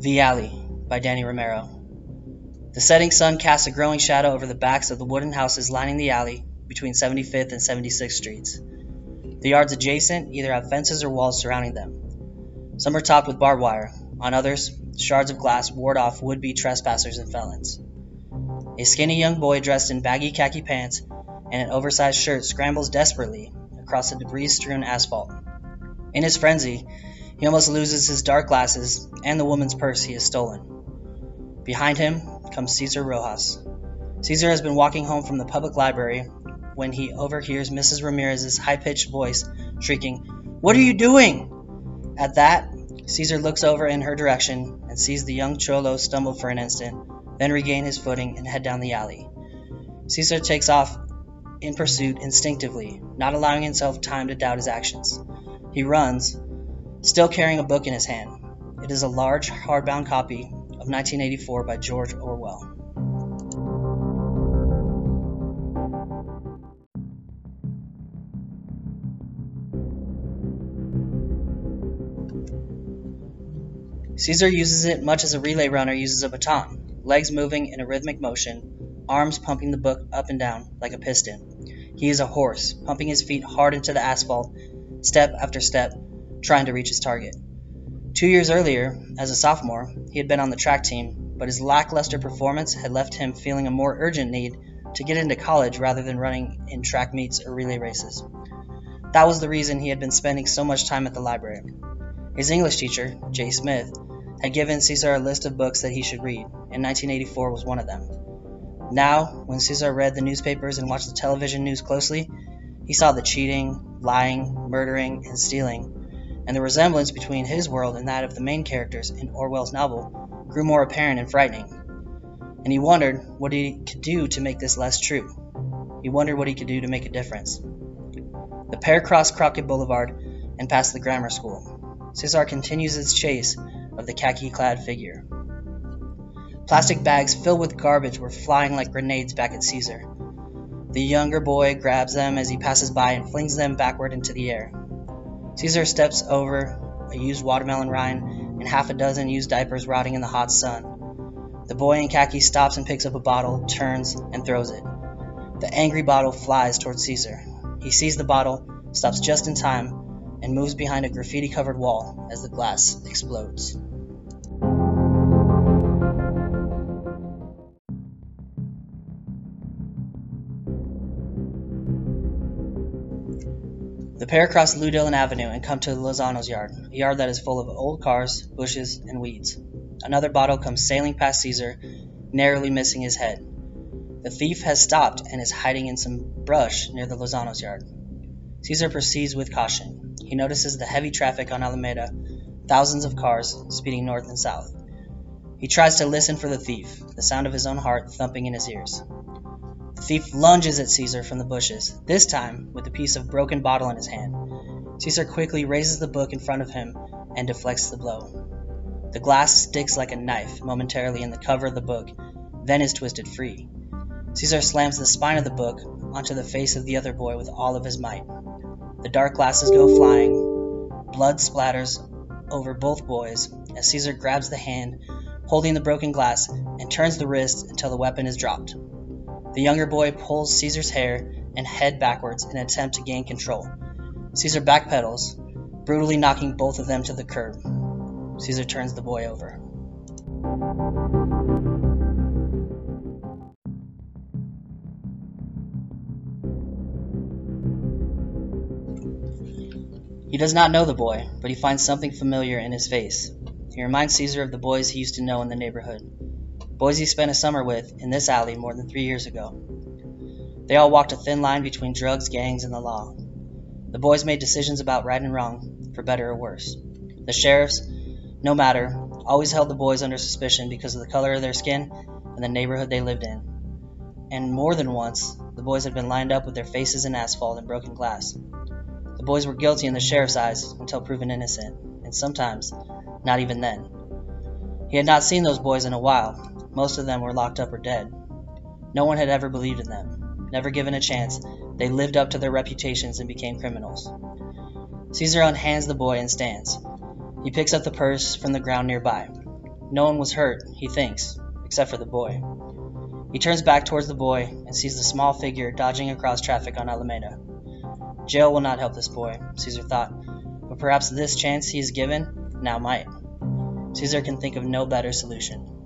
The Alley by Danny Romero. The setting sun casts a growing shadow over the backs of the wooden houses lining the alley between 75th and 76th Streets. The yards adjacent either have fences or walls surrounding them. Some are topped with barbed wire, on others, shards of glass ward off would be trespassers and felons. A skinny young boy dressed in baggy khaki pants and an oversized shirt scrambles desperately across the debris strewn asphalt. In his frenzy, he almost loses his dark glasses and the woman's purse he has stolen. Behind him comes Caesar Rojas. Caesar has been walking home from the public library when he overhears Mrs. Ramirez's high pitched voice shrieking, What are you doing? At that, Caesar looks over in her direction and sees the young cholo stumble for an instant, then regain his footing and head down the alley. Caesar takes off in pursuit instinctively, not allowing himself time to doubt his actions. He runs, still carrying a book in his hand. It is a large, hardbound copy of 1984 by George Orwell. Caesar uses it much as a relay runner uses a baton, legs moving in a rhythmic motion, arms pumping the book up and down like a piston. He is a horse, pumping his feet hard into the asphalt, step after step, trying to reach his target. Two years earlier, as a sophomore, he had been on the track team, but his lackluster performance had left him feeling a more urgent need to get into college rather than running in track meets or relay races. That was the reason he had been spending so much time at the library. His English teacher, Jay Smith, had given Cesar a list of books that he should read, and 1984 was one of them. Now, when Cesar read the newspapers and watched the television news closely, he saw the cheating, lying, murdering, and stealing, and the resemblance between his world and that of the main characters in Orwell's novel grew more apparent and frightening. And he wondered what he could do to make this less true. He wondered what he could do to make a difference. The pair cross Crockett Boulevard and past the grammar school. Cesar continues its chase of the khaki clad figure. Plastic bags filled with garbage were flying like grenades back at Caesar. The younger boy grabs them as he passes by and flings them backward into the air. Cesar steps over a used watermelon rind and half a dozen used diapers rotting in the hot sun. The boy in khaki stops and picks up a bottle, turns, and throws it. The angry bottle flies towards Caesar. He sees the bottle, stops just in time, and moves behind a graffiti covered wall as the glass explodes. The pair cross Lou Dillon Avenue and come to the Lozano's yard, a yard that is full of old cars, bushes, and weeds. Another bottle comes sailing past Caesar, narrowly missing his head. The thief has stopped and is hiding in some brush near the Lozano's yard. Caesar proceeds with caution. He notices the heavy traffic on Alameda, thousands of cars speeding north and south. He tries to listen for the thief, the sound of his own heart thumping in his ears. The thief lunges at Caesar from the bushes, this time with a piece of broken bottle in his hand. Caesar quickly raises the book in front of him and deflects the blow. The glass sticks like a knife momentarily in the cover of the book, then is twisted free. Caesar slams the spine of the book onto the face of the other boy with all of his might. The dark glasses go flying. Blood splatters over both boys as Caesar grabs the hand holding the broken glass and turns the wrist until the weapon is dropped. The younger boy pulls Caesar's hair and head backwards in an attempt to gain control. Caesar backpedals, brutally knocking both of them to the curb. Caesar turns the boy over. He does not know the boy, but he finds something familiar in his face. He reminds Caesar of the boys he used to know in the neighborhood. Boys he spent a summer with in this alley more than three years ago. They all walked a thin line between drugs, gangs, and the law. The boys made decisions about right and wrong, for better or worse. The sheriffs, no matter, always held the boys under suspicion because of the color of their skin and the neighborhood they lived in. And more than once, the boys had been lined up with their faces in asphalt and broken glass. The boys were guilty in the sheriff's eyes until proven innocent, and sometimes not even then. He had not seen those boys in a while. Most of them were locked up or dead. No one had ever believed in them. Never given a chance, they lived up to their reputations and became criminals. Caesar unhands the boy and stands. He picks up the purse from the ground nearby. No one was hurt, he thinks, except for the boy. He turns back towards the boy and sees the small figure dodging across traffic on Alameda. Jail will not help this boy, Caesar thought, but perhaps this chance he is given now might. Caesar can think of no better solution.